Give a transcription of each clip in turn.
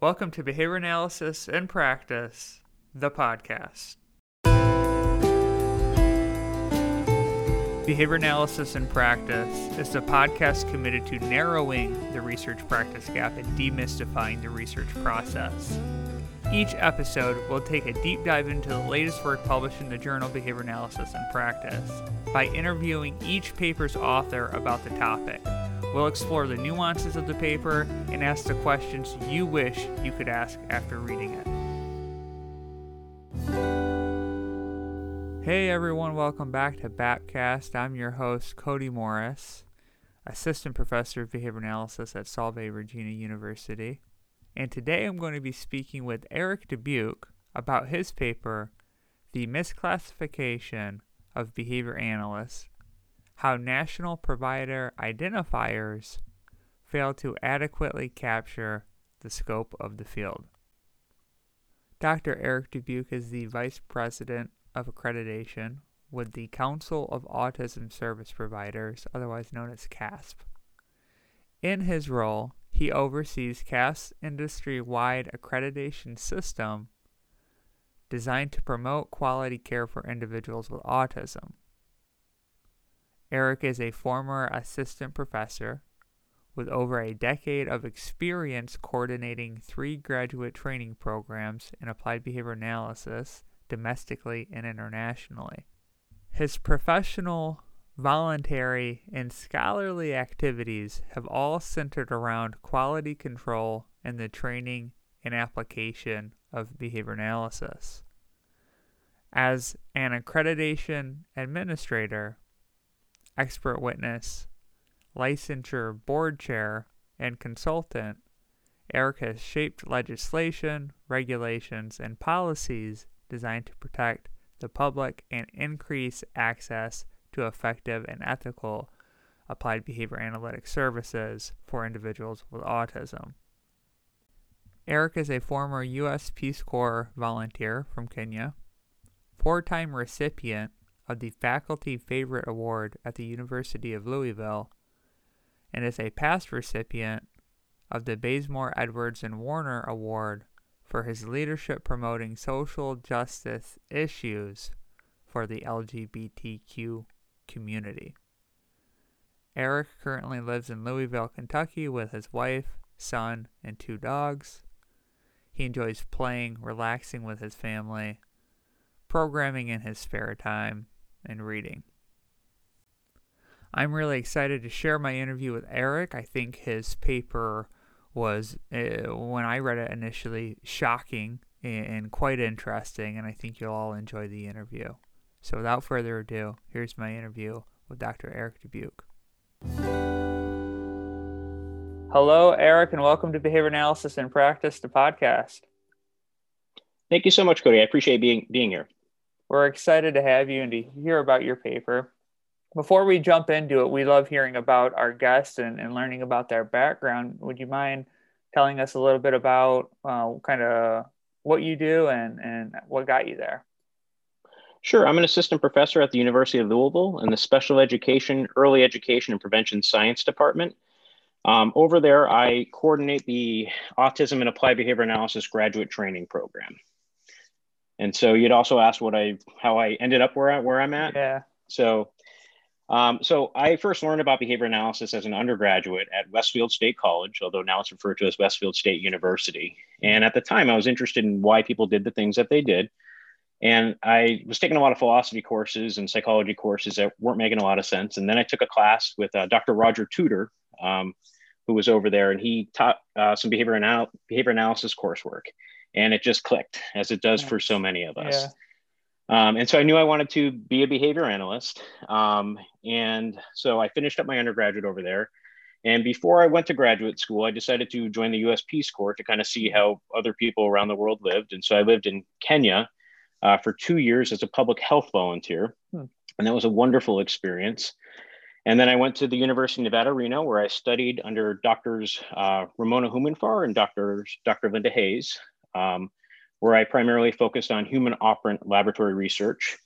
Welcome to Behavior Analysis in Practice, the podcast. Behavior Analysis in Practice is a podcast committed to narrowing the research practice gap and demystifying the research process. Each episode will take a deep dive into the latest work published in the journal Behavior Analysis in Practice by interviewing each paper's author about the topic. We'll explore the nuances of the paper and ask the questions you wish you could ask after reading it. Hey everyone, welcome back to Bapcast. I'm your host, Cody Morris, Assistant Professor of Behavior Analysis at Salve Regina University and today I'm going to be speaking with Eric Dubuque about his paper, The Misclassification of Behavior Analysts How National Provider Identifiers Fail to Adequately Capture the Scope of the Field. Dr. Eric Dubuque is the Vice President of Accreditation with the Council of Autism Service Providers, otherwise known as CASP. In his role, he oversees CASP's industry-wide accreditation system designed to promote quality care for individuals with autism. Eric is a former assistant professor with over a decade of experience coordinating three graduate training programs in applied behavior analysis domestically and internationally. His professional voluntary, and scholarly activities have all centered around quality control and the training and application of behavior analysis. As an accreditation administrator, expert witness, licensure board chair, and consultant, Eric has shaped legislation, regulations, and policies designed to protect the public and increase access to effective and ethical applied behavior analytic services for individuals with autism. Eric is a former U.S. Peace Corps volunteer from Kenya, four time recipient of the Faculty Favorite Award at the University of Louisville, and is a past recipient of the Bazemore Edwards and Warner Award for his leadership promoting social justice issues for the LGBTQ community. Eric currently lives in Louisville, Kentucky with his wife, son, and two dogs. He enjoys playing, relaxing with his family, programming in his spare time, and reading. I'm really excited to share my interview with Eric. I think his paper was, uh, when I read it initially, shocking and quite interesting, and I think you'll all enjoy the interview. So without further ado, here's my interview with Dr. Eric Dubuque. Hello, Eric, and welcome to Behavior Analysis in Practice, the podcast. Thank you so much, Cody. I appreciate being being here. We're excited to have you and to hear about your paper. Before we jump into it, we love hearing about our guests and, and learning about their background. Would you mind telling us a little bit about uh, kind of what you do and, and what got you there? Sure. I'm an assistant professor at the University of Louisville in the Special Education, Early Education, and Prevention Science Department. Um, over there, I coordinate the Autism and Applied Behavior Analysis graduate training program. And so you'd also ask what I, how I ended up where I, where I'm at. Yeah. So, um, so I first learned about behavior analysis as an undergraduate at Westfield State College, although now it's referred to as Westfield State University. And at the time, I was interested in why people did the things that they did. And I was taking a lot of philosophy courses and psychology courses that weren't making a lot of sense. And then I took a class with uh, Dr. Roger Tudor, um, who was over there, and he taught uh, some behavior, anal- behavior analysis coursework. And it just clicked, as it does for so many of us. Yeah. Um, and so I knew I wanted to be a behavior analyst. Um, and so I finished up my undergraduate over there. And before I went to graduate school, I decided to join the US Peace Corps to kind of see how other people around the world lived. And so I lived in Kenya uh, for two years as a public health volunteer. Hmm. And that was a wonderful experience. And then I went to the University of Nevada, Reno, where I studied under doctors uh, Ramona Houmanfar and doctors, Dr. Linda Hayes, um, where I primarily focused on human operant laboratory research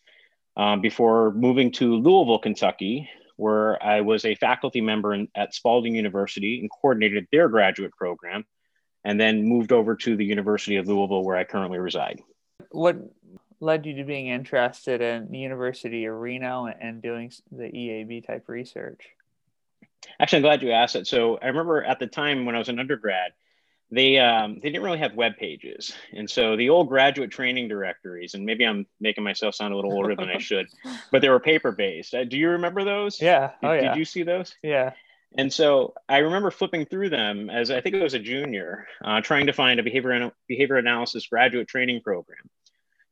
um, before moving to Louisville, Kentucky, where I was a faculty member in, at Spalding University and coordinated their graduate program and then moved over to the University of Louisville, where I currently reside. What led you to being interested in the University of Reno and doing the EAB type research? Actually, I'm glad you asked it. So I remember at the time when I was an undergrad, they um, they didn't really have web pages, and so the old graduate training directories, and maybe I'm making myself sound a little older than I should, but they were paper based. Uh, do you remember those? Yeah. Did, oh, yeah. did you see those? Yeah. And so I remember flipping through them as I think it was a junior, uh, trying to find a behavior behavior analysis graduate training program.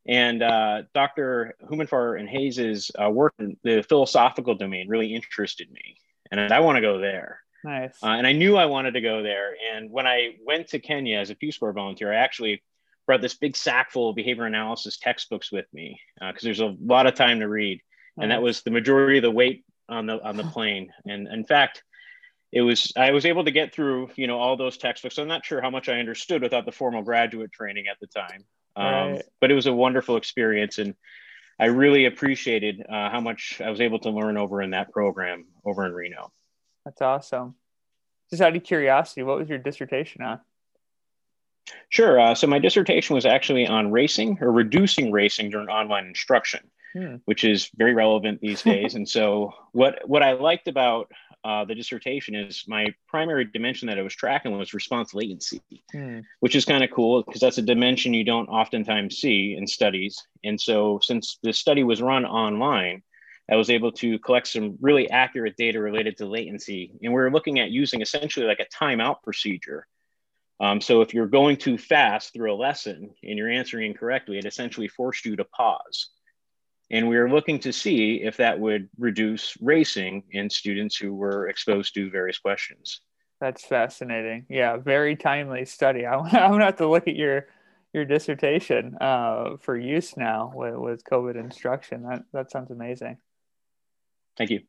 And uh, Dr. Houmanfar and Hayes's uh, work in the philosophical domain really interested me, and I want to go there. Nice. Uh, and I knew I wanted to go there. And when I went to Kenya as a Peace Corps volunteer, I actually brought this big sack full of behavior analysis textbooks with me because uh, there's a lot of time to read, nice. and that was the majority of the weight on the on the plane. And in fact, it was I was able to get through you know all those textbooks. I'm not sure how much I understood without the formal graduate training at the time, um, right. but it was a wonderful experience, and I really appreciated uh, how much I was able to learn over in that program over in Reno. That's awesome. Just out of curiosity, what was your dissertation on? Sure. Uh, so my dissertation was actually on racing or reducing racing during online instruction, hmm. which is very relevant these days. and so what what I liked about uh, the dissertation is my primary dimension that I was tracking was response latency, hmm. which is kind of cool because that's a dimension you don't oftentimes see in studies. And so since the study was run online, I was able to collect some really accurate data related to latency. And we are looking at using essentially like a timeout procedure. Um, so if you're going too fast through a lesson and you're answering incorrectly, it essentially forced you to pause. And we were looking to see if that would reduce racing in students who were exposed to various questions. That's fascinating. Yeah, very timely study. I, I'm gonna have to look at your your dissertation uh, for use now with, with COVID instruction. That that sounds amazing. Thank you.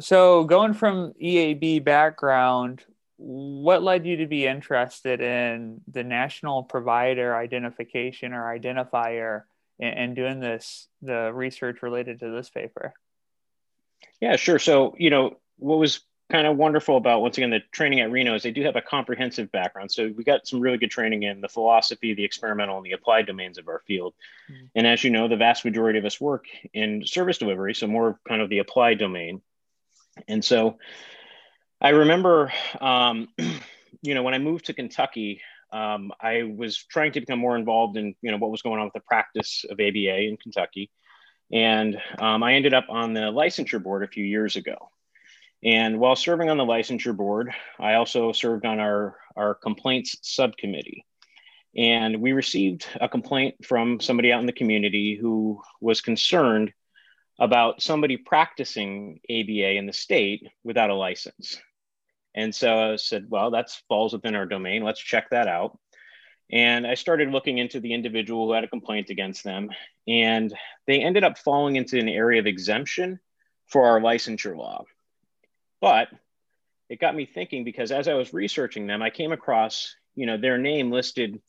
So, going from EAB background, what led you to be interested in the national provider identification or identifier and, doing this, the research related to this paper? Yeah, sure. So, you know, what was kind of wonderful about once again the training at Reno is they do have a comprehensive background. So we got some really good training in the philosophy, the experimental, and the applied domains of our field. Mm-hmm. And as you know, the vast majority of us work in service delivery, so more kind of the applied domain. And so I remember, um, you know, when I moved to Kentucky, um, I was trying to become more involved in you know what was going on with the practice of ABA in Kentucky. And um, I ended up on the licensure board a few years ago. And while serving on the licensure board, I also served on our, our complaints subcommittee. And we received a complaint from somebody out in the community who was concerned about somebody practicing ABA in the state without a license. And so I said, well, that falls within our domain. Let's check that out. And I started looking into the individual who had a complaint against them. And they ended up falling into an area of exemption for our licensure law. But it got me thinking because as I was researching them, I came across, you know, their name listed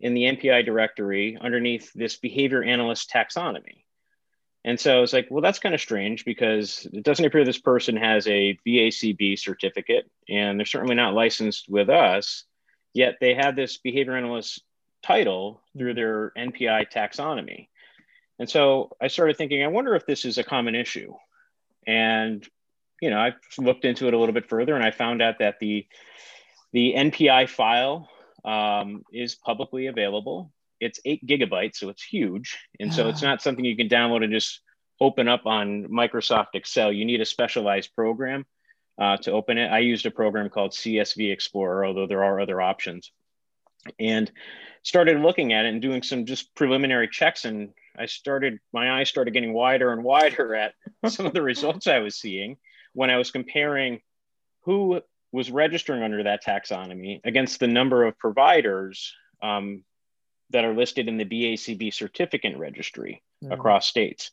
in the NPI directory underneath this behavior analyst taxonomy. And so I was like, well, that's kind of strange because it doesn't appear this person has a BACB certificate and they're certainly not licensed with us, yet they have this behavior analyst title through their NPI taxonomy. And so I started thinking, I wonder if this is a common issue. And you know, I looked into it a little bit further and I found out that the the NPI file um, is publicly available. It's eight gigabytes, so it's huge, and so it's not something you can download and just open up on Microsoft Excel. You need a specialized program uh, to open it. I used a program called CSV Explorer, although there are other options, and started looking at it and doing some just preliminary checks and I started my eyes started getting wider and wider at some of the results I was seeing when I was comparing who was registering under that taxonomy against the number of providers um, that are listed in the BACB certificate registry mm-hmm. across states.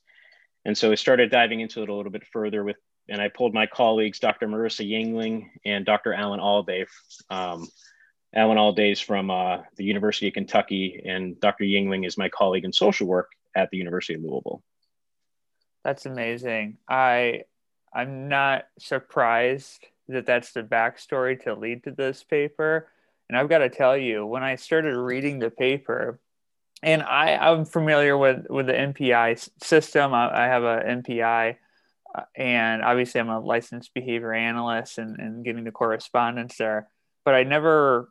And so I started diving into it a little bit further with, and I pulled my colleagues, Dr. Marissa Yingling and Dr. Alan Alday. Um, Alan Alday is from uh, the University of Kentucky, and Dr. Yingling is my colleague in social work at the University of Louisville. That's amazing. I I'm not surprised that that's the backstory to lead to this paper. And I've got to tell you, when I started reading the paper, and I, I'm familiar with, with the NPI system, I, I have a NPI, uh, and obviously I'm a licensed behavior analyst and, and getting the correspondence there. But I never,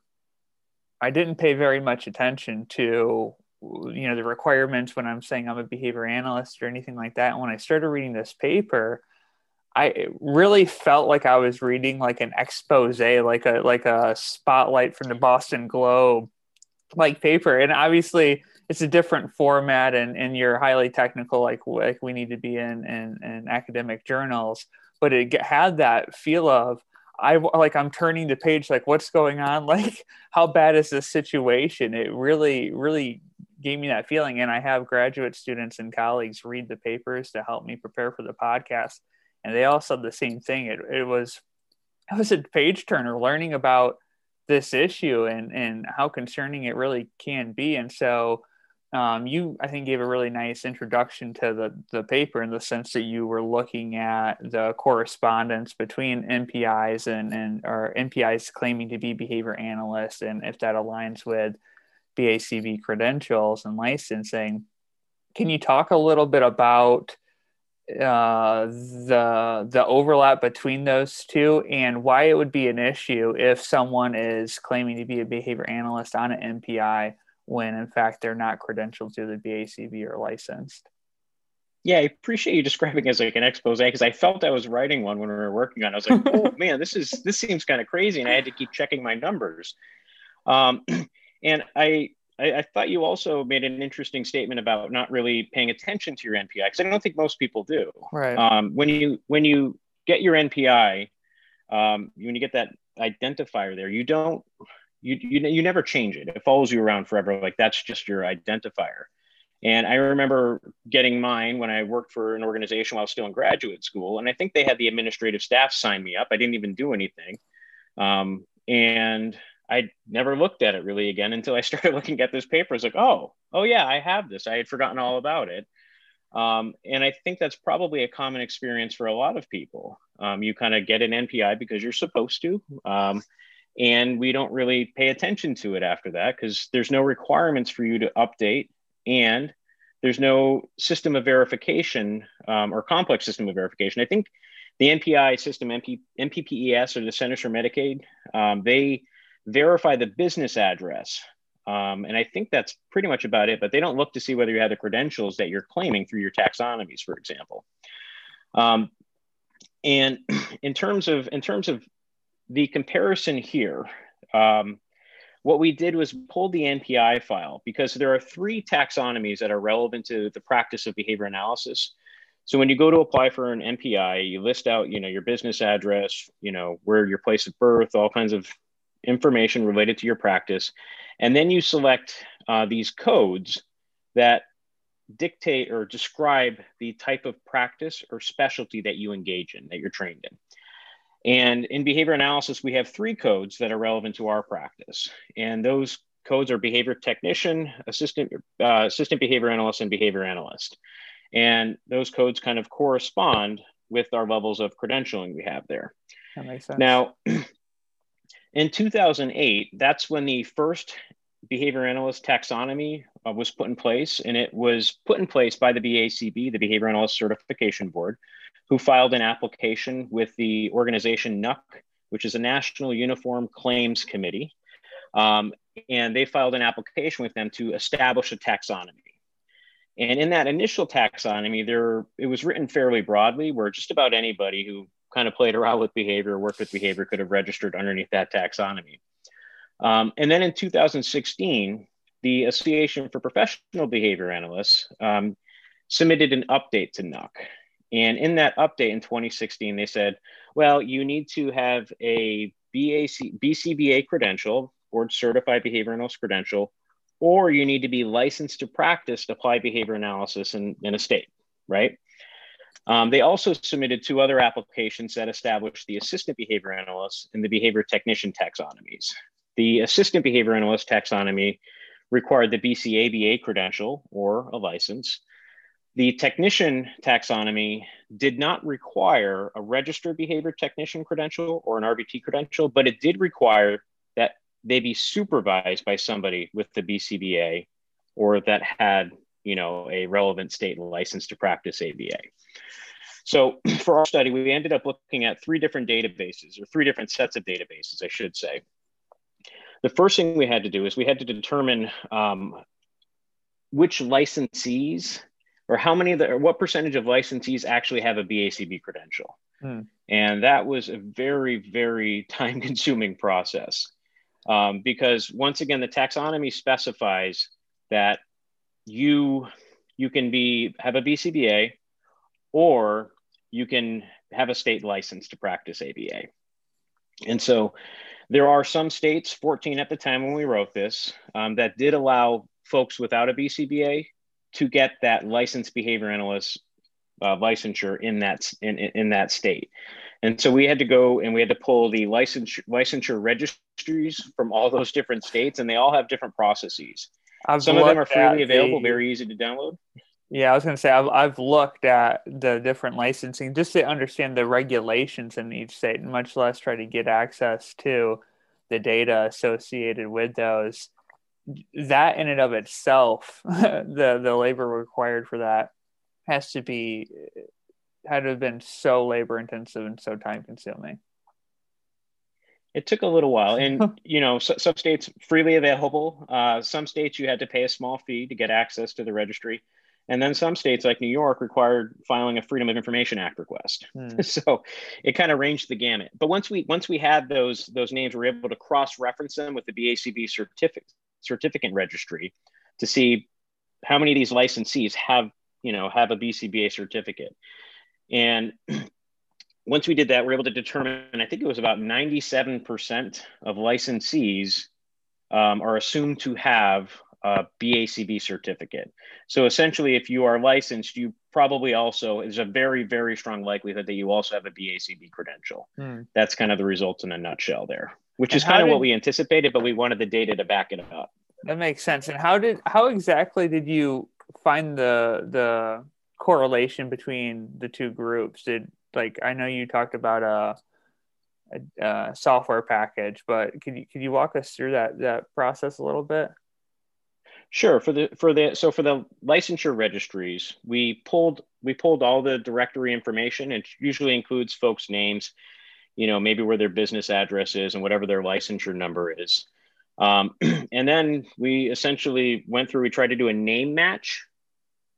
I didn't pay very much attention to you know the requirements when i'm saying i'm a behavior analyst or anything like that and when i started reading this paper I really felt like I was reading like an expose, like a like a spotlight from the Boston Globe, like paper. And obviously, it's a different format, and and you're highly technical, like like we need to be in in, in academic journals. But it had that feel of I like I'm turning the page, like what's going on, like how bad is this situation? It really really gave me that feeling, and I have graduate students and colleagues read the papers to help me prepare for the podcast and they all said the same thing. It, it was it was a page turner learning about this issue and and how concerning it really can be. And so um, you I think gave a really nice introduction to the the paper in the sense that you were looking at the correspondence between NPIs and and or NPIs claiming to be behavior analysts and if that aligns with BACB credentials and licensing. Can you talk a little bit about uh, the the overlap between those two and why it would be an issue if someone is claiming to be a behavior analyst on an NPI when in fact they're not credentialed to the BACB or licensed. Yeah, I appreciate you describing it as like an expose because I felt I was writing one when we were working on. it. I was like, oh man, this is this seems kind of crazy, and I had to keep checking my numbers. Um, and I I, I, thought you also made an interesting statement about not really paying attention to your NPI because I don't think most people do. Right. Um, when you when you get your NPI, um, when you get that identifier there, you don't you, you you never change it. It follows you around forever. Like that's just your identifier. And I remember getting mine when I worked for an organization while I was still in graduate school, and I think they had the administrative staff sign me up. I didn't even do anything. Um, and I never looked at it really again until I started looking at this paper. It's like, oh, oh yeah, I have this. I had forgotten all about it. Um, and I think that's probably a common experience for a lot of people. Um, you kind of get an NPI because you're supposed to, um, and we don't really pay attention to it after that because there's no requirements for you to update, and there's no system of verification um, or complex system of verification. I think the NPI system, MP, NPPES or the Centers for Medicaid, um, they verify the business address. Um, and I think that's pretty much about it, but they don't look to see whether you have the credentials that you're claiming through your taxonomies, for example. Um, and in terms of in terms of the comparison here, um, what we did was pull the NPI file because there are three taxonomies that are relevant to the practice of behavior analysis. So when you go to apply for an NPI, you list out, you know, your business address, you know, where your place of birth, all kinds of information related to your practice. And then you select uh, these codes that dictate or describe the type of practice or specialty that you engage in, that you're trained in. And in behavior analysis, we have three codes that are relevant to our practice. And those codes are behavior technician, assistant, uh, assistant behavior analyst, and behavior analyst. And those codes kind of correspond with our levels of credentialing we have there. That makes sense. Now, In 2008, that's when the first behavior analyst taxonomy uh, was put in place, and it was put in place by the BACB, the Behavior Analyst Certification Board, who filed an application with the organization NUC, which is a National Uniform Claims Committee. Um, and they filed an application with them to establish a taxonomy. And in that initial taxonomy, there it was written fairly broadly, where just about anybody who kind of played around with behavior, worked with behavior, could have registered underneath that taxonomy. Um, and then in 2016, the Association for Professional Behavior Analysts um, submitted an update to NUC. And in that update in 2016, they said, well, you need to have a BAC, BCBA credential, board certified behavior analyst credential, or you need to be licensed to practice applied behavior analysis in, in a state, right? Um, they also submitted two other applications that established the assistant behavior analyst and the behavior technician taxonomies. The assistant behavior analyst taxonomy required the BCABA credential or a license. The technician taxonomy did not require a registered behavior technician credential or an RBT credential, but it did require that they be supervised by somebody with the BCBA or that had, you know, a relevant state license to practice ABA. So for our study, we ended up looking at three different databases or three different sets of databases, I should say. The first thing we had to do is we had to determine um, which licensees or how many of the, or what percentage of licensees actually have a BACB credential. Hmm. And that was a very, very time consuming process um, because once again, the taxonomy specifies that you, you can be, have a BCBA or you can have a state license to practice ABA. And so there are some states, 14 at the time when we wrote this, um, that did allow folks without a BCBA to get that licensed behavior analyst uh, licensure in that in, in that state. And so we had to go and we had to pull the licensure, licensure registries from all those different states, and they all have different processes. I've Some of them are freely available, the, very easy to download. Yeah, I was going to say I've, I've looked at the different licensing just to understand the regulations in each state, and much less try to get access to the data associated with those that in and of itself, the the labor required for that has to be had to have been so labor intensive and so time consuming. It took a little while, and you know, so, some states freely available. Uh, some states you had to pay a small fee to get access to the registry, and then some states like New York required filing a Freedom of Information Act request. Hmm. so it kind of ranged the gamut. But once we once we had those those names, we were able to cross reference them with the BACB certificate certificate registry to see how many of these licensees have you know have a BCBA certificate. And once we did that, we are able to determine, I think it was about 97% of licensees um, are assumed to have a BACB certificate. So essentially, if you are licensed, you probably also is a very, very strong likelihood that you also have a BACB credential. Hmm. That's kind of the result in a nutshell there which and is kind of what we anticipated, but we wanted the data to back it up. That makes sense. And how did how exactly did you find the the correlation between the two groups? Did like I know you talked about a, a, a software package, but could you could you walk us through that that process a little bit? Sure. For the for the so for the licensure registries, we pulled we pulled all the directory information. It usually includes folks' names you know, maybe where their business address is and whatever their licensure number is. Um, and then we essentially went through, we tried to do a name match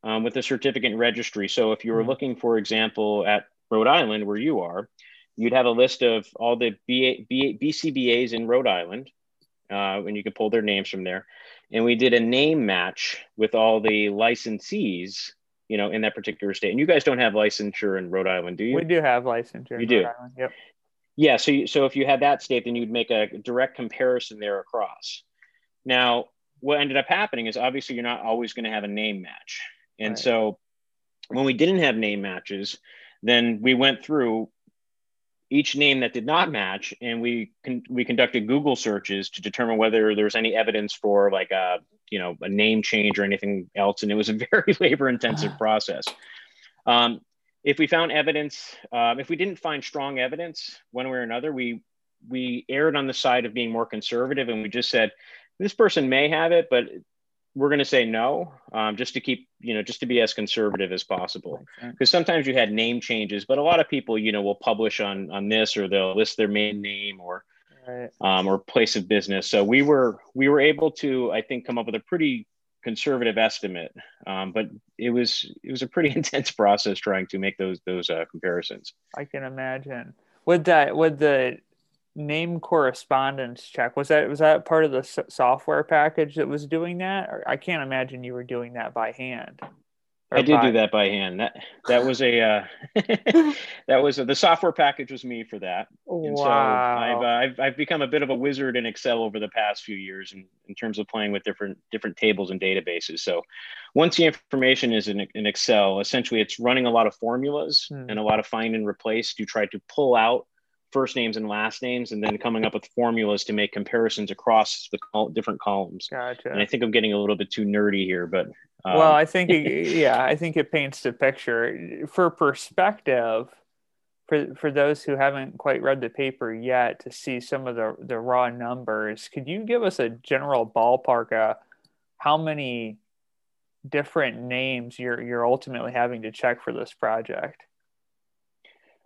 um, with the certificate registry. So if you were mm-hmm. looking, for example, at Rhode Island, where you are, you'd have a list of all the BA, BA, BCBAs in Rhode Island, uh, and you could pull their names from there. And we did a name match with all the licensees, you know, in that particular state. And you guys don't have licensure in Rhode Island, do you? We do have licensure. You do. Island. Yep. Yeah, so you, so if you had that state, then you'd make a direct comparison there across. Now, what ended up happening is obviously you're not always going to have a name match, and right. so when we didn't have name matches, then we went through each name that did not match, and we con- we conducted Google searches to determine whether there's any evidence for like a you know a name change or anything else, and it was a very labor intensive process. Um, if we found evidence, um, if we didn't find strong evidence one way or another, we we erred on the side of being more conservative, and we just said this person may have it, but we're going to say no, um, just to keep you know just to be as conservative as possible. Because sometimes you had name changes, but a lot of people you know will publish on on this or they'll list their main name or right. um, or place of business. So we were we were able to I think come up with a pretty conservative estimate, um, but it was it was a pretty intense process trying to make those those uh, comparisons. I can imagine. With that, with the name correspondence check, was that was that part of the software package that was doing that? Or I can't imagine you were doing that by hand. I did by... do that by hand. That that was a uh, that was a, the software package was me for that. And wow. so I've, uh, I've I've become a bit of a wizard in Excel over the past few years in, in terms of playing with different different tables and databases. So once the information is in, in Excel, essentially it's running a lot of formulas hmm. and a lot of find and replace to try to pull out first names and last names and then coming up with formulas to make comparisons across the col- different columns. Gotcha. And I think I'm getting a little bit too nerdy here, but um, well, I think it, yeah, I think it paints the picture for perspective. for for those who haven't quite read the paper yet to see some of the the raw numbers, could you give us a general ballpark of how many different names you're you're ultimately having to check for this project?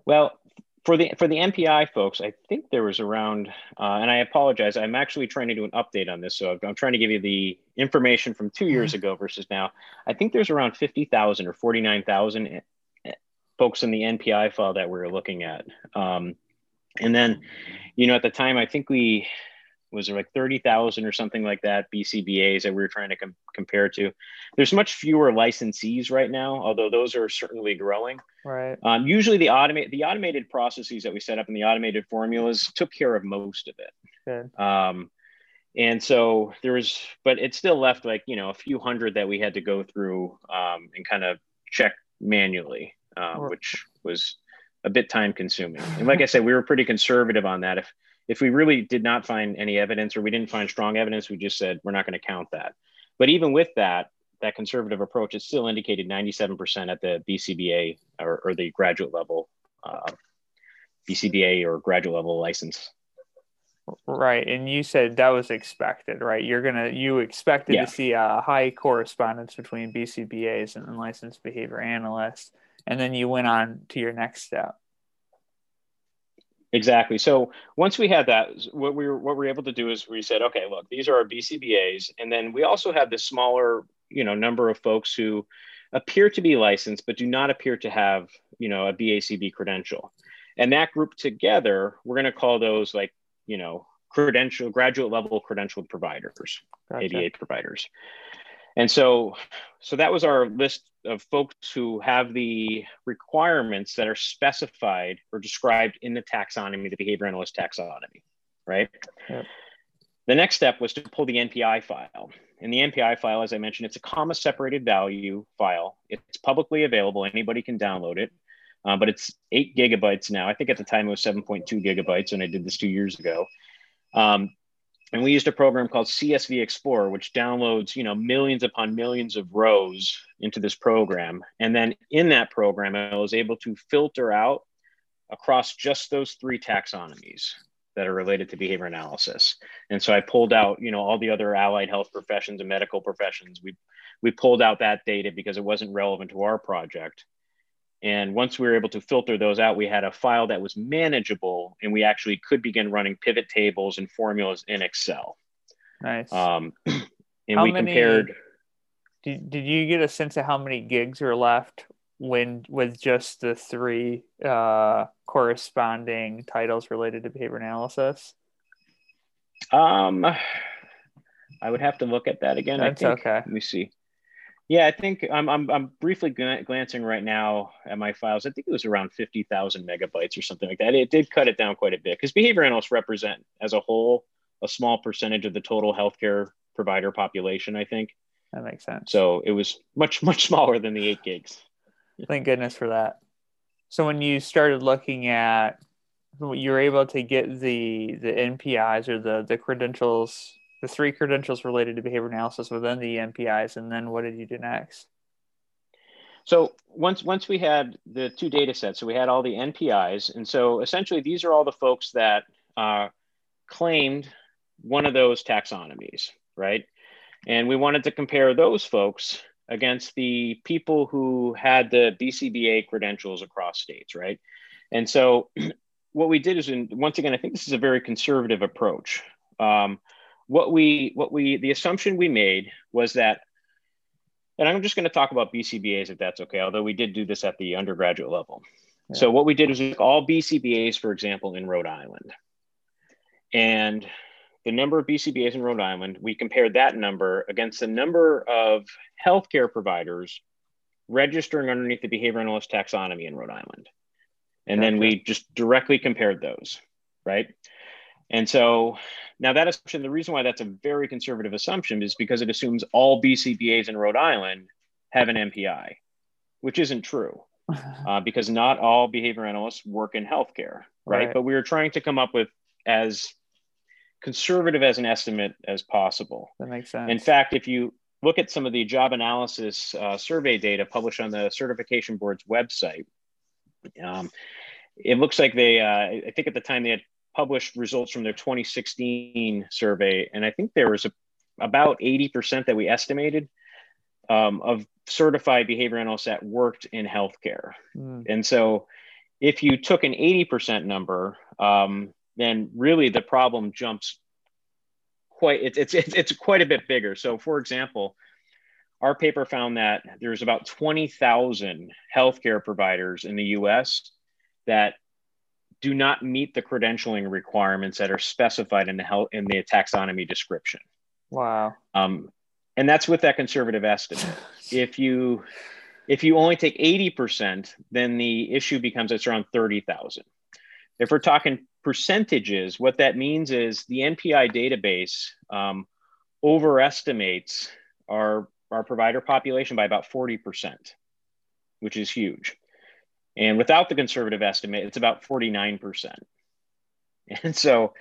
Well, for the for the NPI folks, I think there was around, uh, and I apologize. I'm actually trying to do an update on this, so I'm trying to give you the information from two years mm-hmm. ago versus now. I think there's around fifty thousand or forty nine thousand eh, eh, folks in the NPI file that we are looking at. Um, and then, you know, at the time, I think we was there like 30,000 or something like that BCBAs that we were trying to com- compare to. There's much fewer licensees right now, although those are certainly growing. Right. Um, usually the automate the automated processes that we set up in the automated formulas took care of most of it. Good. Um, and so there was, but it still left like you know a few hundred that we had to go through um, and kind of check manually, uh, which was a bit time consuming. And like I said, we were pretty conservative on that. If if we really did not find any evidence or we didn't find strong evidence, we just said we're not going to count that. But even with that, that conservative approach, it still indicated 97% at the BCBA or, or the graduate level, uh, BCBA or graduate level license. Right, and you said that was expected, right? You're gonna you expected yeah. to see a high correspondence between BCBAs and licensed behavior analysts, and then you went on to your next step. Exactly. So once we had that, what we were what we were able to do is we said, okay, look, these are our BCBAs, and then we also have this smaller, you know, number of folks who appear to be licensed but do not appear to have, you know, a BACB credential, and that group together, we're going to call those like, you know, credential graduate level credentialed providers, gotcha. ABA providers. And so, so that was our list of folks who have the requirements that are specified or described in the taxonomy, the behavior analyst taxonomy, right? The next step was to pull the NPI file. And the NPI file, as I mentioned, it's a comma separated value file. It's publicly available. Anybody can download it, uh, but it's eight gigabytes now. I think at the time it was 7.2 gigabytes when I did this two years ago. Um, and we used a program called CSV Explorer, which downloads, you know, millions upon millions of rows into this program. And then in that program, I was able to filter out across just those three taxonomies that are related to behavior analysis. And so I pulled out, you know, all the other allied health professions and medical professions. We we pulled out that data because it wasn't relevant to our project. And once we were able to filter those out, we had a file that was manageable and we actually could begin running pivot tables and formulas in Excel. Nice. Um, and how we many, compared. Did, did you get a sense of how many gigs are left when with just the three uh, corresponding titles related to behavior analysis? Um, I would have to look at that again. That's I think. okay. Let me see. Yeah, I think I'm, I'm, I'm briefly glancing right now at my files. I think it was around 50,000 megabytes or something like that. It did cut it down quite a bit because behavior analysts represent as a whole a small percentage of the total healthcare provider population, I think. That makes sense. So it was much, much smaller than the eight gigs. Thank goodness for that. So when you started looking at, you were able to get the the NPIs or the the credentials the three credentials related to behavior analysis within the NPIs, and then what did you do next? So once once we had the two data sets, so we had all the NPIs, and so essentially these are all the folks that uh, claimed one of those taxonomies, right? And we wanted to compare those folks against the people who had the BCBA credentials across states, right? And so what we did is, in, once again, I think this is a very conservative approach. Um, what we what we the assumption we made was that and i'm just going to talk about bcbas if that's okay although we did do this at the undergraduate level yeah. so what we did was all bcbas for example in rhode island and the number of bcbas in rhode island we compared that number against the number of healthcare providers registering underneath the behavior analyst taxonomy in rhode island and okay. then we just directly compared those right and so now that assumption, the reason why that's a very conservative assumption is because it assumes all BCBAs in Rhode Island have an NPI, which isn't true. Uh, because not all behavior analysts work in healthcare, right? right? But we were trying to come up with as conservative as an estimate as possible. That makes sense. In fact, if you look at some of the job analysis uh, survey data published on the certification board's website, um, it looks like they, uh, I think at the time they had published results from their 2016 survey, and I think there was a, about 80% that we estimated um, of certified behavior analysts that worked in healthcare. Mm. And so if you took an 80% number, um, then really the problem jumps quite, it's, it's, it's, it's quite a bit bigger. So for example, our paper found that there's about 20,000 healthcare providers in the US that do not meet the credentialing requirements that are specified in the health in the taxonomy description. Wow. Um, and that's with that conservative estimate. if you if you only take 80%, then the issue becomes it's around 30,000. If we're talking percentages, what that means is the NPI database um, overestimates our, our provider population by about 40%, which is huge. And without the conservative estimate, it's about 49%. And so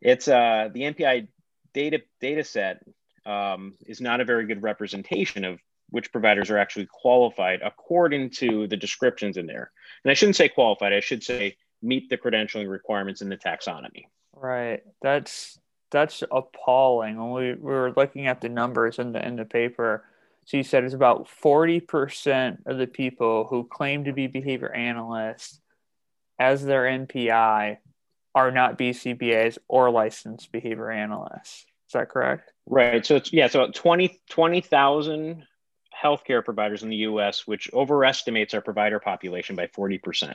it's uh, the NPI data, data set um, is not a very good representation of which providers are actually qualified according to the descriptions in there. And I shouldn't say qualified, I should say meet the credentialing requirements in the taxonomy. Right. That's that's appalling. When we, we were looking at the numbers in the in the paper, so you said it's about 40% of the people who claim to be behavior analysts as their NPI are not BCBAs or licensed behavior analysts. Is that correct? Right. So it's yeah, so 20 20,000 healthcare providers in the US, which overestimates our provider population by 40%.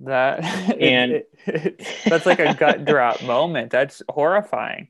That and it, it, that's like a gut drop moment. That's horrifying.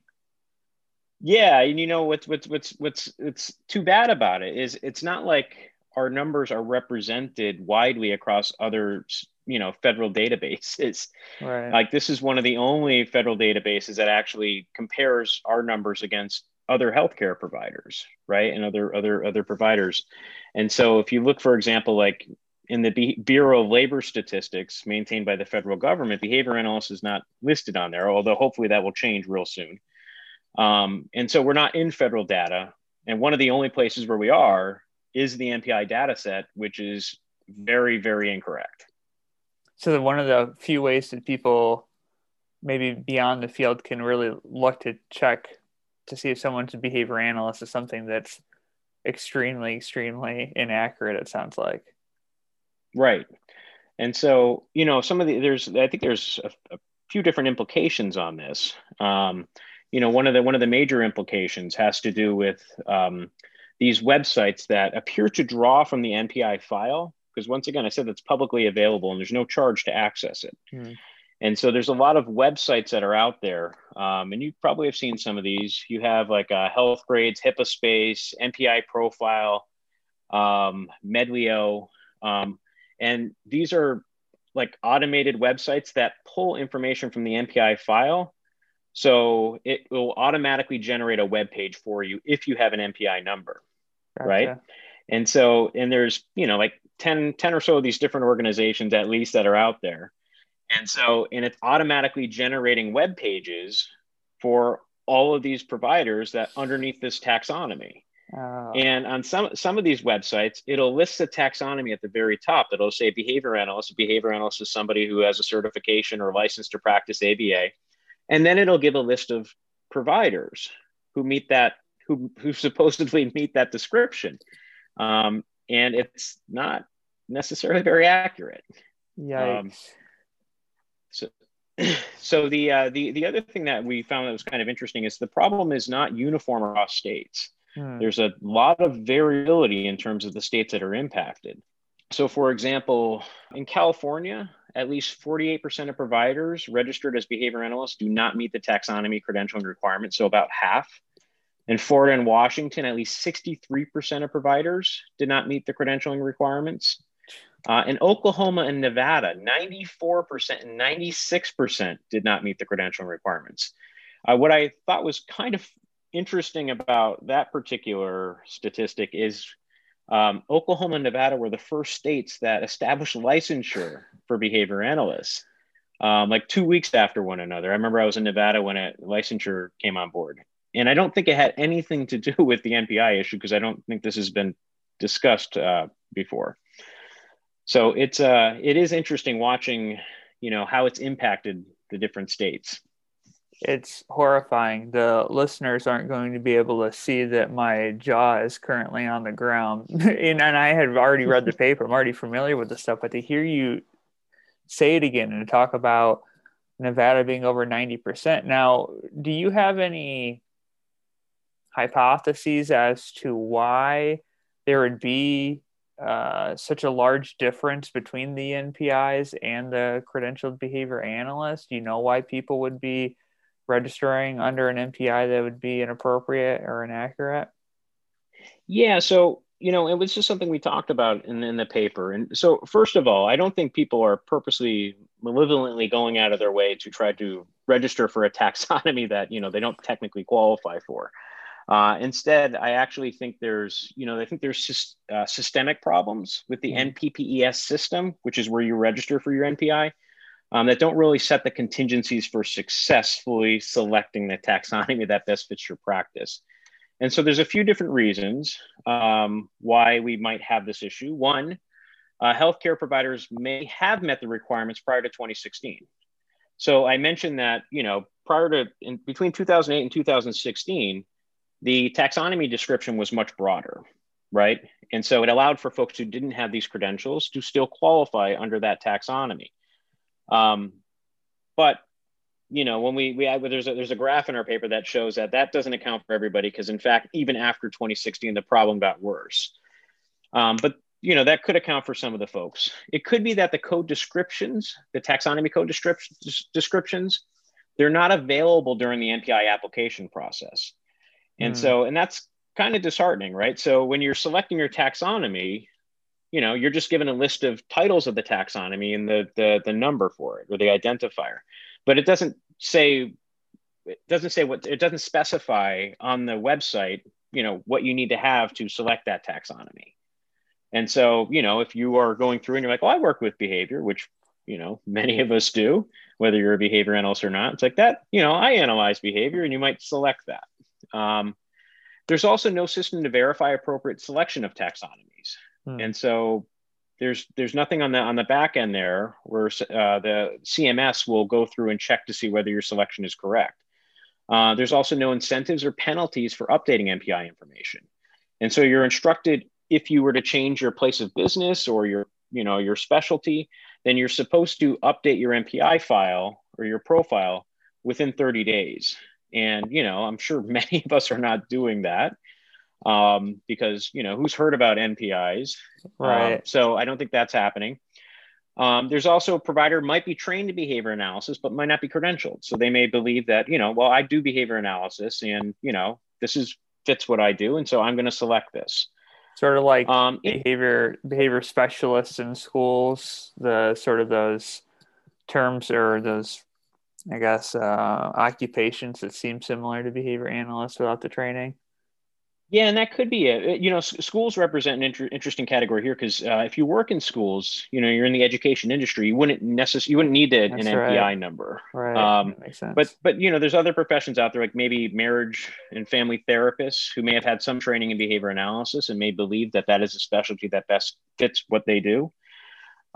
Yeah, and you know what's what's what's what's it's too bad about it is it's not like our numbers are represented widely across other you know federal databases. Right. Like this is one of the only federal databases that actually compares our numbers against other healthcare providers, right, and other other other providers. And so, if you look, for example, like in the Bureau of Labor Statistics maintained by the federal government, behavior analysis is not listed on there, although hopefully that will change real soon. Um, and so we're not in federal data. And one of the only places where we are is the NPI data set, which is very, very incorrect. So one of the few ways that people maybe beyond the field can really look to check to see if someone's a behavior analyst is something that's extremely, extremely inaccurate, it sounds like. Right. And so, you know, some of the, there's, I think there's a, a few different implications on this. Um, you know, one of the, one of the major implications has to do with um, these websites that appear to draw from the NPI file. Because once again, I said that's publicly available and there's no charge to access it. Hmm. And so there's a lot of websites that are out there, um, and you probably have seen some of these. You have like uh, Healthgrades, HIPAA Space, NPI Profile, um, Medlio, um, and these are like automated websites that pull information from the NPI file. So it will automatically generate a web page for you if you have an NPI number, gotcha. right? And so, and there's, you know, like 10, 10 or so of these different organizations at least that are out there. And so, and it's automatically generating web pages for all of these providers that underneath this taxonomy. Oh. And on some some of these websites, it'll list the taxonomy at the very top. It'll say behavior analyst. A behavior analyst is somebody who has a certification or license to practice ABA, and then it'll give a list of providers who meet that who who supposedly meet that description, um, and it's not necessarily very accurate. Yeah. Um, so, so the uh, the the other thing that we found that was kind of interesting is the problem is not uniform across states. Hmm. There's a lot of variability in terms of the states that are impacted. So, for example, in California, at least 48% of providers registered as behavior analysts do not meet the taxonomy credentialing requirement, so about half. In Florida and Washington, at least 63% of providers did not meet the credentialing requirements. Uh, in Oklahoma and Nevada, 94% and 96% did not meet the credentialing requirements. Uh, what I thought was kind of interesting about that particular statistic is um, Oklahoma and Nevada were the first states that established licensure for behavior analysts, um, like two weeks after one another. I remember I was in Nevada when a licensure came on board. And I don't think it had anything to do with the NPI issue because I don't think this has been discussed uh, before. So it's uh, it is interesting watching you know how it's impacted the different states it's horrifying. The listeners aren't going to be able to see that my jaw is currently on the ground. and, and I had already read the paper. I'm already familiar with the stuff, but to hear you say it again and talk about Nevada being over 90%. Now, do you have any hypotheses as to why there would be uh, such a large difference between the NPIs and the credentialed behavior analyst? Do you know why people would be registering under an NPI that would be inappropriate or inaccurate? Yeah, so you know, it was just something we talked about in, in the paper. And so, first of all, I don't think people are purposely, malevolently going out of their way to try to register for a taxonomy that you know they don't technically qualify for. Uh, instead, I actually think there's, you know, I think there's uh, systemic problems with the mm-hmm. NPPES system, which is where you register for your NPI um, that don't really set the contingencies for successfully selecting the taxonomy that best fits your practice. And so there's a few different reasons um, why we might have this issue. One, uh, healthcare providers may have met the requirements prior to 2016. So I mentioned that, you know, prior to in, between 2008 and 2016, the taxonomy description was much broader, right? And so it allowed for folks who didn't have these credentials to still qualify under that taxonomy. Um, but you know, when we we have, there's a, there's a graph in our paper that shows that that doesn't account for everybody because in fact, even after 2016, the problem got worse. Um, but you know that could account for some of the folks. It could be that the code descriptions, the taxonomy code descriptions, descriptions, they're not available during the NPI application process, and mm. so and that's kind of disheartening, right? So when you're selecting your taxonomy, you know you're just given a list of titles of the taxonomy and the the, the number for it or the identifier. But it doesn't say it doesn't say what it doesn't specify on the website you know what you need to have to select that taxonomy. And so you know if you are going through and you're like oh i work with behavior which you know many of us do whether you're a behavior analyst or not it's like that you know i analyze behavior and you might select that. Um, there's also no system to verify appropriate selection of taxonomies Hmm. And so there's there's nothing on the on the back end there where uh, the CMS will go through and check to see whether your selection is correct. Uh, there's also no incentives or penalties for updating NPI information, and so you're instructed if you were to change your place of business or your you know your specialty, then you're supposed to update your NPI file or your profile within 30 days. And you know I'm sure many of us are not doing that um, because you know who's heard about NPIs, um, right? Um, so I don't think that's happening. Um, there's also a provider might be trained in behavior analysis, but might not be credentialed. So they may believe that you know, well, I do behavior analysis, and you know, this is fits what I do, and so I'm going to select this. Sort of like um, behavior behavior specialists in schools, the sort of those terms or those I guess uh, occupations that seem similar to behavior analysts without the training. Yeah, and that could be it. You know, schools represent an inter- interesting category here because uh, if you work in schools, you know, you're in the education industry, you wouldn't necessarily you wouldn't need a, an right. number. Right. Um, makes sense. But but you know, there's other professions out there like maybe marriage and family therapists who may have had some training in behavior analysis and may believe that that is a specialty that best fits what they do.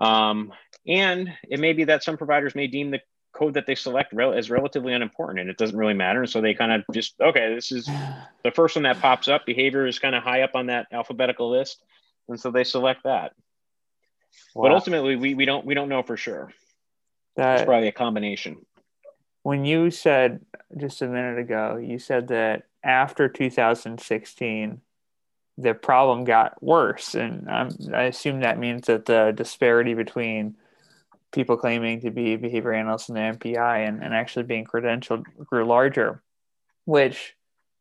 Um, and it may be that some providers may deem the code that they select rel- is relatively unimportant and it doesn't really matter. And so they kind of just, okay, this is the first one that pops up. Behavior is kind of high up on that alphabetical list. And so they select that. Wow. But ultimately we, we don't we don't know for sure. That, it's probably a combination. When you said just a minute ago, you said that after 2016, the problem got worse. And I'm, I assume that means that the disparity between people claiming to be behavior analysts in the NPI and, and actually being credentialed grew larger, which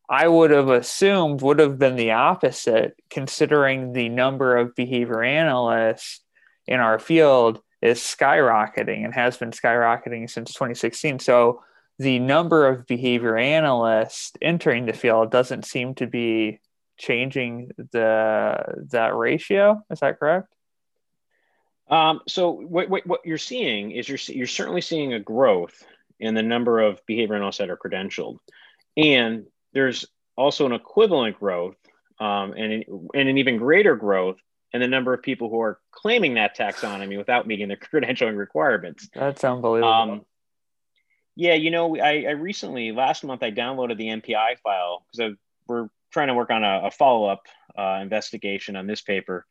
I would have assumed would have been the opposite, considering the number of behavior analysts in our field is skyrocketing and has been skyrocketing since 2016. So the number of behavior analysts entering the field doesn't seem to be changing the that ratio. Is that correct? Um, so what, what, what, you're seeing is you're, you're certainly seeing a growth in the number of behavior analysts that are credentialed. And there's also an equivalent growth um, and, an, and an even greater growth in the number of people who are claiming that taxonomy without meeting the credentialing requirements. That's unbelievable. Um, yeah, you know, I, I, recently last month I downloaded the NPI file because we're trying to work on a, a follow up uh, investigation on this paper,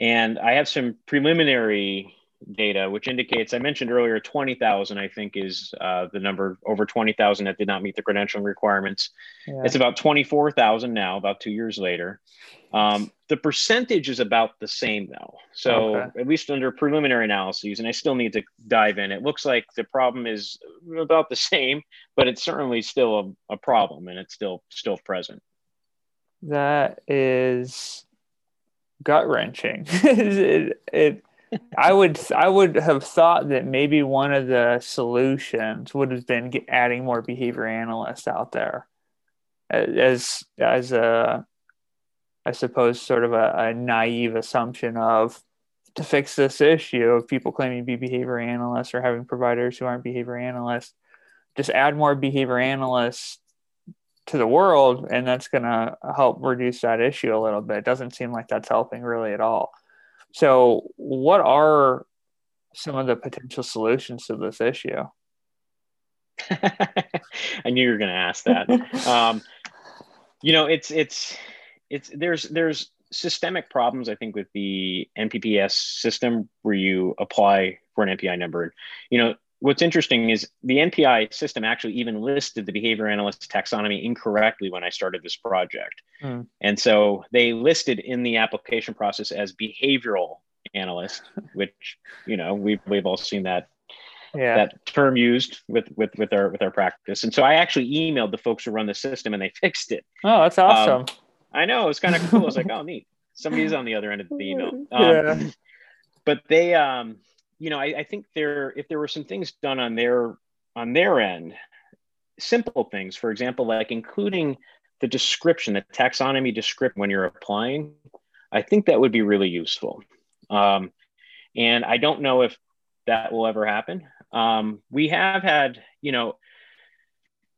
and I have some preliminary data, which indicates I mentioned earlier 20,000, I think, is uh, the number over 20,000 that did not meet the credentialing requirements. Yeah. It's about 24,000 now, about two years later. Um, the percentage is about the same though. So okay. at least under preliminary analyses, and I still need to dive in. It looks like the problem is about the same, but it's certainly still a, a problem and it's still still present. That is gut wrenching. it, it I would I would have thought that maybe one of the solutions would have been adding more behavior analysts out there as as a I suppose sort of a, a naive assumption of to fix this issue of people claiming to be behavior analysts or having providers who aren't behavior analysts just add more behavior analysts to the world and that's going to help reduce that issue a little bit it doesn't seem like that's helping really at all so, what are some of the potential solutions to this issue? I knew you were going to ask that. um, you know, it's it's it's there's there's systemic problems I think with the NPPS system where you apply for an NPI number. And you know, what's interesting is the NPI system actually even listed the behavior analyst taxonomy incorrectly when I started this project. Mm. And so they listed in the application process as behavioral analyst, which, you know, we've, we've all seen that yeah. that term used with with with our with our practice. And so I actually emailed the folks who run the system and they fixed it. Oh, that's awesome. Um, I know, it was kind of cool. I was like, oh neat. Somebody's on the other end of the email. Um, yeah. But they um you know, I, I think there if there were some things done on their on their end, simple things, for example, like including the description, the taxonomy description when you're applying, I think that would be really useful. Um, and I don't know if that will ever happen. Um, we have had, you know,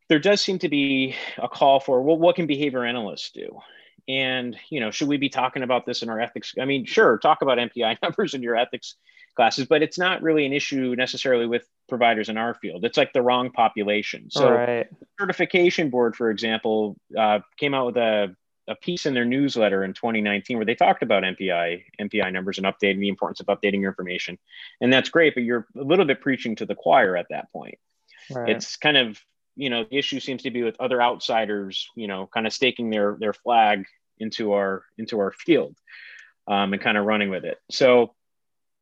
there does seem to be a call for, well, what can behavior analysts do? And, you know, should we be talking about this in our ethics? I mean, sure, talk about NPI numbers in your ethics classes, but it's not really an issue necessarily with providers in our field. It's like the wrong population. So, right. certification board, for example, uh, came out with a, a piece in their newsletter in 2019 where they talked about NPI, NPI numbers and updating the importance of updating your information, and that's great. But you're a little bit preaching to the choir at that point. Right. It's kind of you know the issue seems to be with other outsiders, you know, kind of staking their their flag into our into our field um, and kind of running with it. So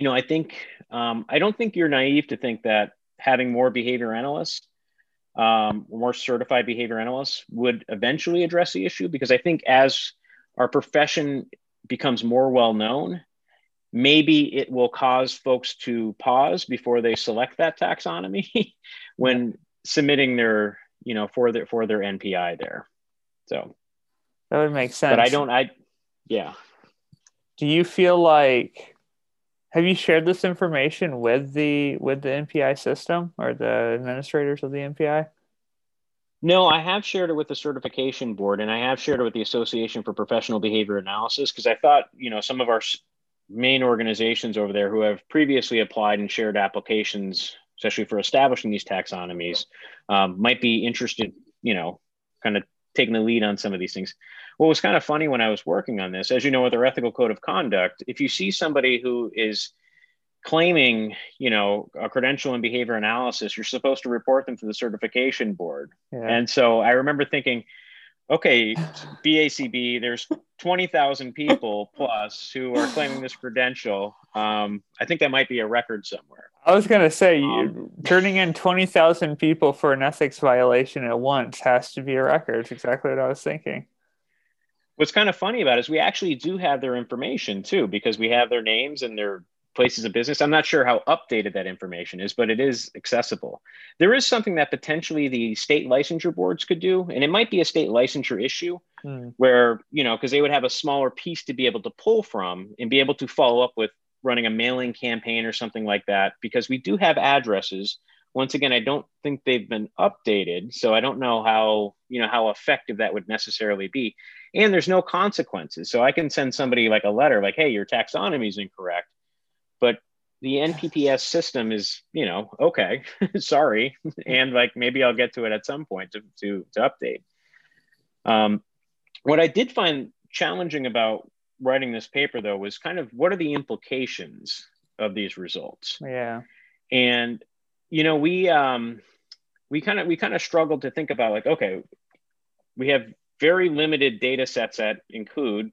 you know, I think um, I don't think you're naive to think that having more behavior analysts, um, more certified behavior analysts, would eventually address the issue because I think as our profession becomes more well known, maybe it will cause folks to pause before they select that taxonomy when submitting their, you know, for their for their NPI there. So that would make sense. But I don't. I yeah. Do you feel like have you shared this information with the with the NPI system or the administrators of the NPI? No, I have shared it with the certification board and I have shared it with the Association for Professional Behavior Analysis because I thought, you know, some of our main organizations over there who have previously applied and shared applications, especially for establishing these taxonomies, um, might be interested, you know, kind of taking the lead on some of these things. What was kind of funny when I was working on this, as you know, with our ethical code of conduct, if you see somebody who is claiming, you know, a credential in behavior analysis, you're supposed to report them to the certification board. Yeah. And so I remember thinking, okay, BACB, there's 20,000 people plus who are claiming this credential. Um, I think that might be a record somewhere. I was going to say, um, turning in 20,000 people for an ethics violation at once has to be a record. It's exactly what I was thinking. What's kind of funny about it is we actually do have their information too, because we have their names and their places of business. I'm not sure how updated that information is, but it is accessible. There is something that potentially the state licensure boards could do, and it might be a state licensure issue hmm. where, you know, because they would have a smaller piece to be able to pull from and be able to follow up with running a mailing campaign or something like that, because we do have addresses. Once again, I don't think they've been updated, so I don't know how, you know, how effective that would necessarily be. And there's no consequences. So I can send somebody like a letter like, hey, your taxonomy is incorrect. But the NPPS system is, you know, okay, sorry. and like maybe I'll get to it at some point to, to, to update. Um, what I did find challenging about writing this paper though was kind of what are the implications of these results? Yeah. And you know, we um we kind of we kind of struggled to think about like, okay, we have very limited data sets that include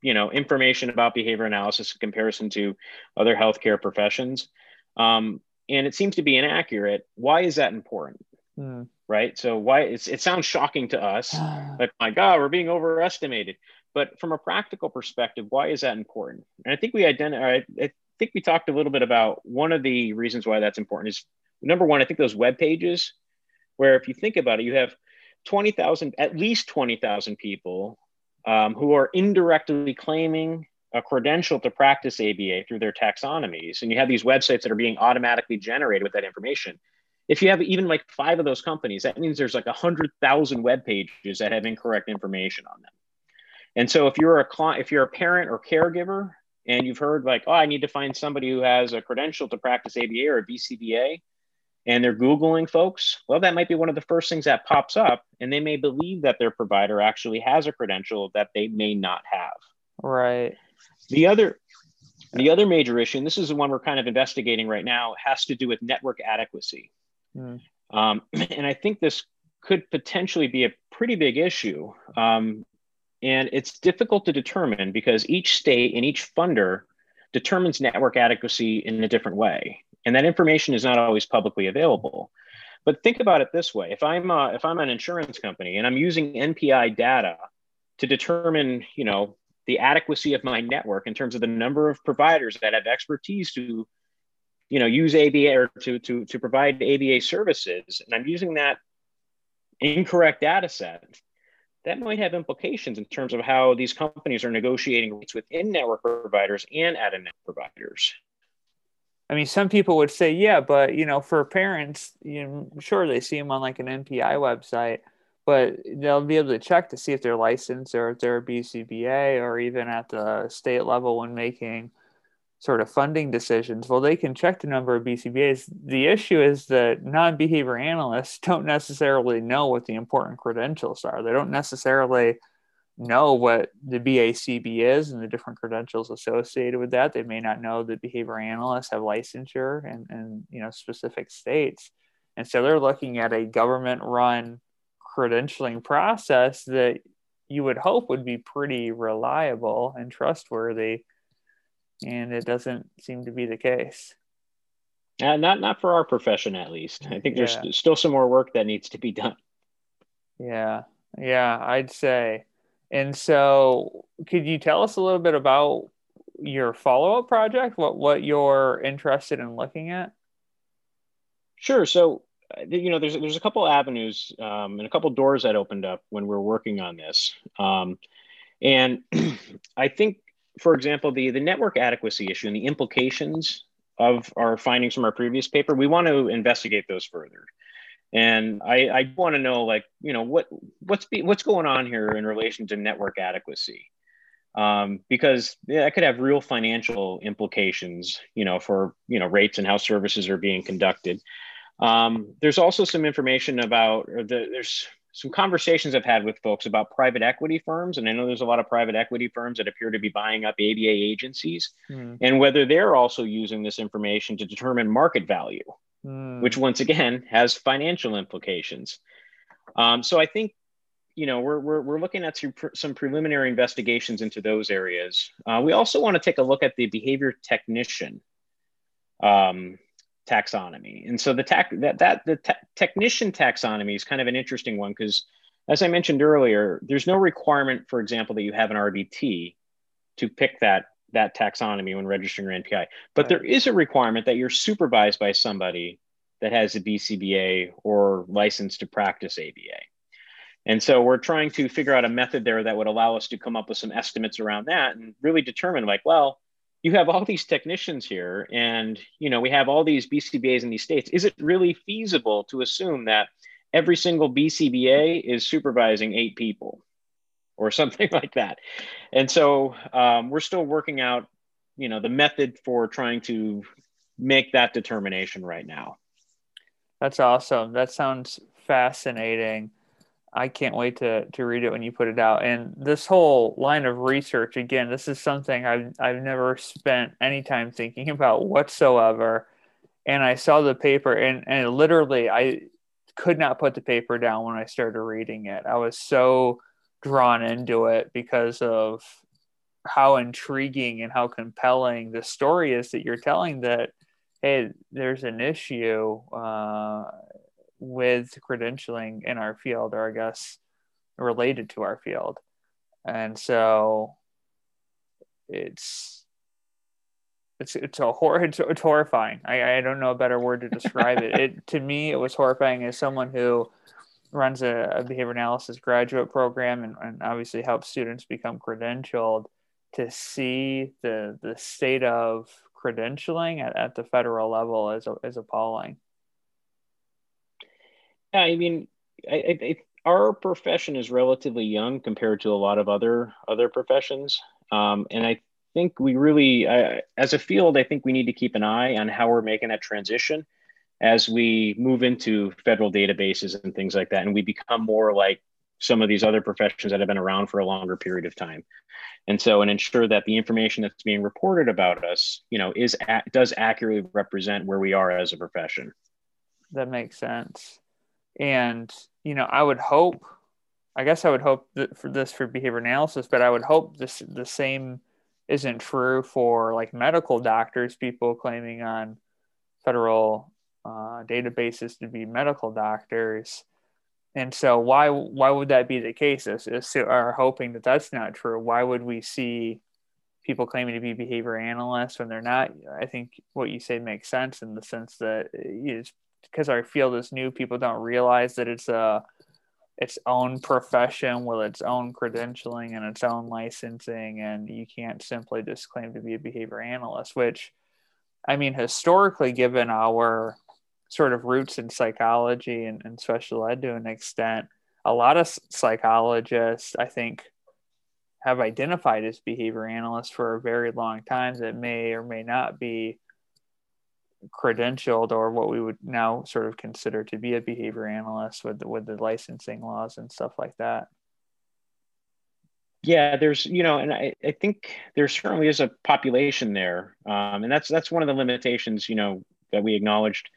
you know information about behavior analysis in comparison to other healthcare professions. Um, and it seems to be inaccurate. Why is that important? Mm. right? So why it's, it sounds shocking to us like my god we're being overestimated. But from a practical perspective why is that important? And i think we identified i think we talked a little bit about one of the reasons why that's important is number one i think those web pages where if you think about it you have 20,000 at least 20,000 people um, who are indirectly claiming a credential to practice ABA through their taxonomies. And you have these websites that are being automatically generated with that information. If you have even like five of those companies, that means there's like a hundred thousand web pages that have incorrect information on them. And so if you're a client, if you're a parent or caregiver, and you've heard like, oh, I need to find somebody who has a credential to practice ABA or a BCBA, and they're Googling folks, well, that might be one of the first things that pops up. And they may believe that their provider actually has a credential that they may not have. Right. The other the other major issue, and this is the one we're kind of investigating right now, has to do with network adequacy. Mm. Um, and I think this could potentially be a pretty big issue. Um, and it's difficult to determine because each state and each funder determines network adequacy in a different way and that information is not always publicly available. But think about it this way: if I'm uh, if I'm an insurance company and I'm using NPI data to determine, you know, the adequacy of my network in terms of the number of providers that have expertise to, you know, use ABA or to to to provide ABA services, and I'm using that incorrect data set, that might have implications in terms of how these companies are negotiating rates within network providers and out of network providers. I mean, some people would say, yeah, but you know, for parents, you know, sure they see them on like an NPI website, but they'll be able to check to see if they're licensed or if they're a BCBA or even at the state level when making sort of funding decisions. Well, they can check the number of BCBAs. The issue is that non-behavior analysts don't necessarily know what the important credentials are. They don't necessarily know what the BACB is and the different credentials associated with that. They may not know that behavior analysts have licensure in, in you know specific states. And so they're looking at a government run credentialing process that you would hope would be pretty reliable and trustworthy. And it doesn't seem to be the case. Uh, not not for our profession at least. I think there's yeah. still some more work that needs to be done. Yeah. Yeah, I'd say. And so, could you tell us a little bit about your follow up project? What what you're interested in looking at? Sure. So, you know, there's there's a couple avenues um, and a couple doors that opened up when we're working on this, um, and I think, for example, the the network adequacy issue and the implications of our findings from our previous paper, we want to investigate those further and I, I want to know like you know what what's be, what's going on here in relation to network adequacy? Um, because yeah, that could have real financial implications you know for you know rates and how services are being conducted. Um, there's also some information about or the, there's some conversations I've had with folks about private equity firms, and I know there's a lot of private equity firms that appear to be buying up ABA agencies, mm. and whether they're also using this information to determine market value mm. which once again has financial implications. Um, so I think you know we're, we're, we're looking at some, some preliminary investigations into those areas. Uh, we also want to take a look at the behavior technician um, taxonomy, and so the tech that that the te- technician taxonomy is kind of an interesting one because, as I mentioned earlier, there's no requirement, for example, that you have an RBT to pick that that taxonomy when registering your NPI. But right. there is a requirement that you're supervised by somebody that has a BCBA or license to practice ABA. And so we're trying to figure out a method there that would allow us to come up with some estimates around that and really determine like, well, you have all these technicians here and you know we have all these BCBAs in these states. Is it really feasible to assume that every single BCBA is supervising eight people? Or something like that. And so um, we're still working out, you know, the method for trying to make that determination right now. That's awesome. That sounds fascinating. I can't wait to to read it when you put it out. And this whole line of research, again, this is something I've I've never spent any time thinking about whatsoever. And I saw the paper, and and literally, I could not put the paper down when I started reading it. I was so drawn into it because of how intriguing and how compelling the story is that you're telling. That hey, there's an issue. Uh, with credentialing in our field, or I guess related to our field. And so it's it's it's a hor- it's, it's horrifying. I, I don't know a better word to describe it. It to me it was horrifying as someone who runs a, a behavior analysis graduate program and, and obviously helps students become credentialed to see the the state of credentialing at, at the federal level is, is appalling. Yeah, I mean, I, I, our profession is relatively young compared to a lot of other other professions, um, and I think we really, as a field, I think we need to keep an eye on how we're making that transition as we move into federal databases and things like that, and we become more like some of these other professions that have been around for a longer period of time. And so and ensure that the information that's being reported about us you know is does accurately represent where we are as a profession. That makes sense. And, you know, I would hope, I guess I would hope that for this for behavior analysis, but I would hope this the same isn't true for like medical doctors, people claiming on federal uh, databases to be medical doctors. And so why why would that be the case? If, if are hoping that that's not true, why would we see people claiming to be behavior analysts when they're not? I think what you say makes sense in the sense that it's because our field is new, people don't realize that it's a its own profession with its own credentialing and its own licensing, and you can't simply just claim to be a behavior analyst. Which, I mean, historically, given our sort of roots in psychology and, and special ed to an extent, a lot of psychologists, I think, have identified as behavior analysts for a very long time that may or may not be credentialed or what we would now sort of consider to be a behavior analyst with the, with the licensing laws and stuff like that. Yeah there's you know and i, I think there certainly is a population there. Um, and that's that's one of the limitations you know that we acknowledged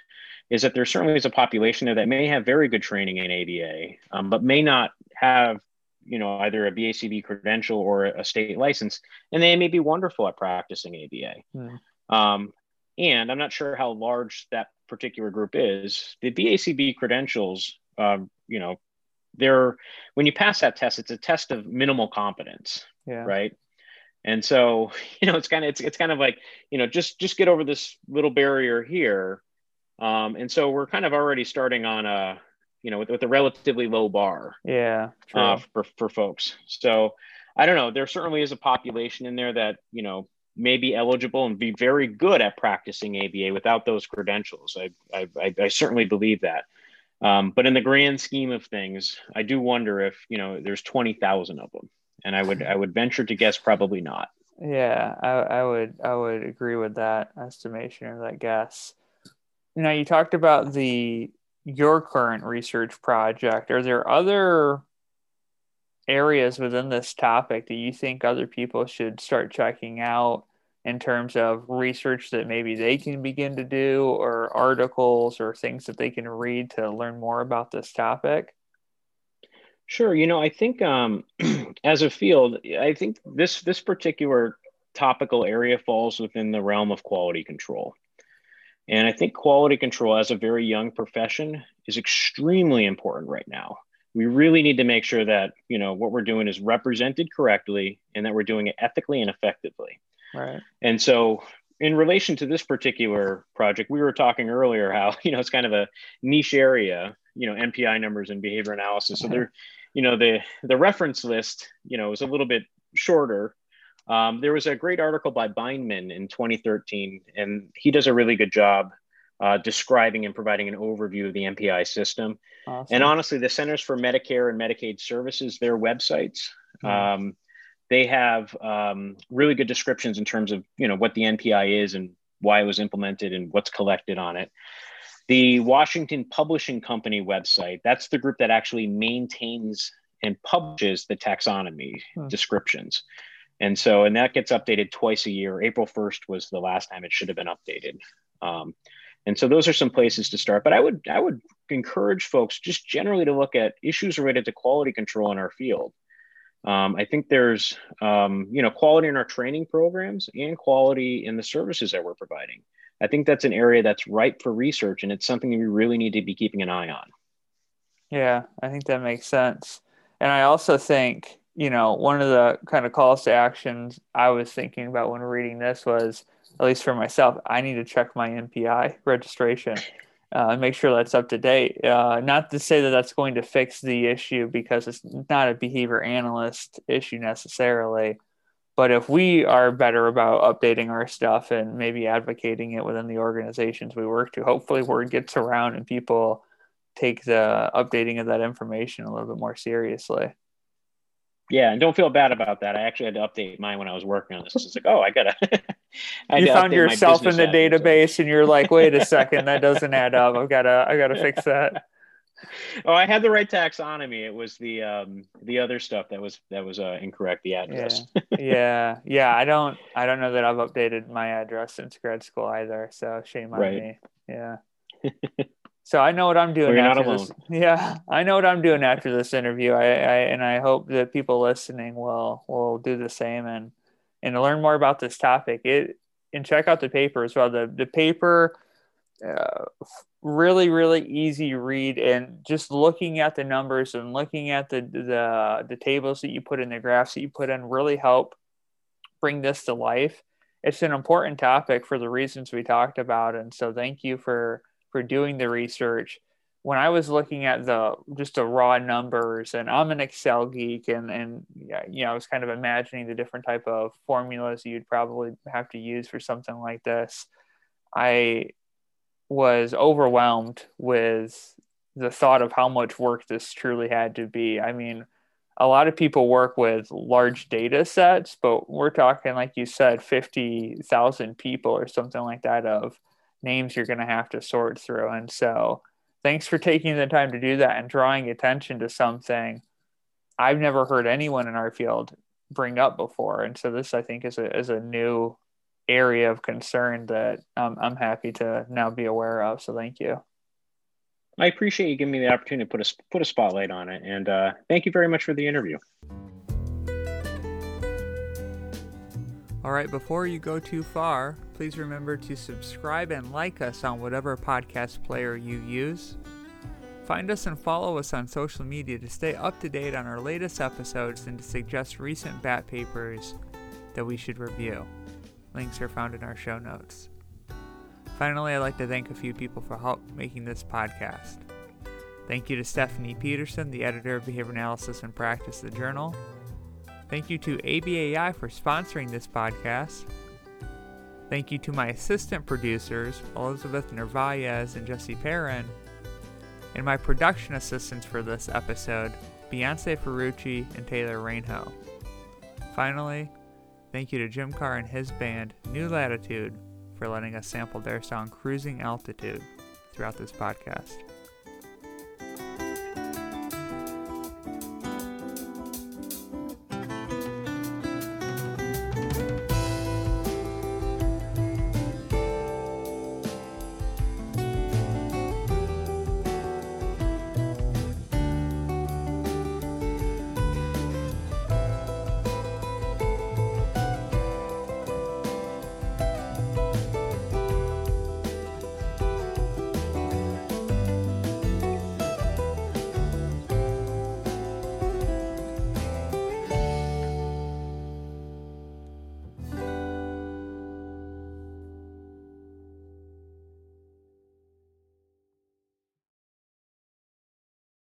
is that there certainly is a population there that may have very good training in aba um, but may not have you know either a bacb credential or a state license and they may be wonderful at practicing aba mm. um, and I'm not sure how large that particular group is. The BACB credentials, um, you know, they're when you pass that test, it's a test of minimal competence, yeah. right? And so, you know, it's kind of it's it's kind of like you know just just get over this little barrier here, um, and so we're kind of already starting on a you know with, with a relatively low bar, yeah, uh, for for folks. So I don't know. There certainly is a population in there that you know may be eligible and be very good at practicing ABA without those credentials. I, I, I certainly believe that. Um, but in the grand scheme of things, I do wonder if you know there's twenty thousand of them, and I would I would venture to guess probably not. Yeah, I, I would I would agree with that estimation or that guess. Now you talked about the your current research project. Are there other areas within this topic that you think other people should start checking out in terms of research that maybe they can begin to do or articles or things that they can read to learn more about this topic? Sure. You know, I think um, as a field, I think this this particular topical area falls within the realm of quality control. And I think quality control as a very young profession is extremely important right now. We really need to make sure that you know what we're doing is represented correctly and that we're doing it ethically and effectively. Right. And so in relation to this particular project we were talking earlier how you know it's kind of a niche area you know NPI numbers and behavior analysis. So there you know the the reference list you know is a little bit shorter um, there was a great article by Bindman in 2013 and he does a really good job uh, describing and providing an overview of the NPI system. Awesome. And honestly, the Centers for Medicare and Medicaid Services, their websites, Mm-hmm. Um, they have um, really good descriptions in terms of you know what the NPI is and why it was implemented and what's collected on it. The Washington Publishing Company website, that's the group that actually maintains and publishes the taxonomy hmm. descriptions. And so, and that gets updated twice a year. April 1st was the last time it should have been updated. Um, and so those are some places to start. But I would I would encourage folks just generally to look at issues related to quality control in our field. Um, I think there's um, you know quality in our training programs and quality in the services that we're providing. I think that's an area that's ripe for research, and it's something that we really need to be keeping an eye on. Yeah, I think that makes sense. And I also think, you know, one of the kind of calls to actions I was thinking about when reading this was, at least for myself, I need to check my NPI registration uh, and make sure that's up to date. Uh, not to say that that's going to fix the issue because it's not a behavior analyst issue necessarily. But if we are better about updating our stuff and maybe advocating it within the organizations we work to, hopefully word gets around and people take the updating of that information a little bit more seriously. Yeah, and don't feel bad about that. I actually had to update mine when I was working on this. It's like, oh, I gotta. I you found yourself in the database, and you're like, wait a second, that doesn't add up. I've gotta, I gotta fix that. oh, I had the right taxonomy. It was the um the other stuff that was that was uh, incorrect. The address. Yeah. yeah, yeah. I don't, I don't know that I've updated my address since grad school either. So shame on right. me. Yeah. So I know what I'm doing. Well, after This. Yeah, I know what I'm doing after this interview. I, I and I hope that people listening will will do the same and and learn more about this topic. It and check out the paper as well. The the paper, uh, really really easy read and just looking at the numbers and looking at the the the tables that you put in the graphs that you put in really help bring this to life. It's an important topic for the reasons we talked about, and so thank you for for doing the research when I was looking at the just the raw numbers, and I'm an Excel geek, and and you know I was kind of imagining the different type of formulas you'd probably have to use for something like this. I was overwhelmed with the thought of how much work this truly had to be. I mean, a lot of people work with large data sets, but we're talking, like you said, 50,000 people or something like that of names you're going to have to sort through. And so, thanks for taking the time to do that and drawing attention to something I've never heard anyone in our field bring up before. And so, this I think is a is a new area of concern that um, I'm happy to now be aware of. So, thank you. I appreciate you giving me the opportunity to put a put a spotlight on it, and uh, thank you very much for the interview. All right, before you go too far, please remember to subscribe and like us on whatever podcast player you use. Find us and follow us on social media to stay up to date on our latest episodes and to suggest recent BAP papers that we should review. Links are found in our show notes. Finally, I'd like to thank a few people for help making this podcast. Thank you to Stephanie Peterson, the editor of Behavior Analysis in Practice, the journal, Thank you to ABAI for sponsoring this podcast. Thank you to my assistant producers, Elizabeth Narvaez and Jesse Perrin, and my production assistants for this episode, Beyonce Ferrucci and Taylor Rainho. Finally, thank you to Jim Carr and his band, New Latitude, for letting us sample their song Cruising Altitude throughout this podcast.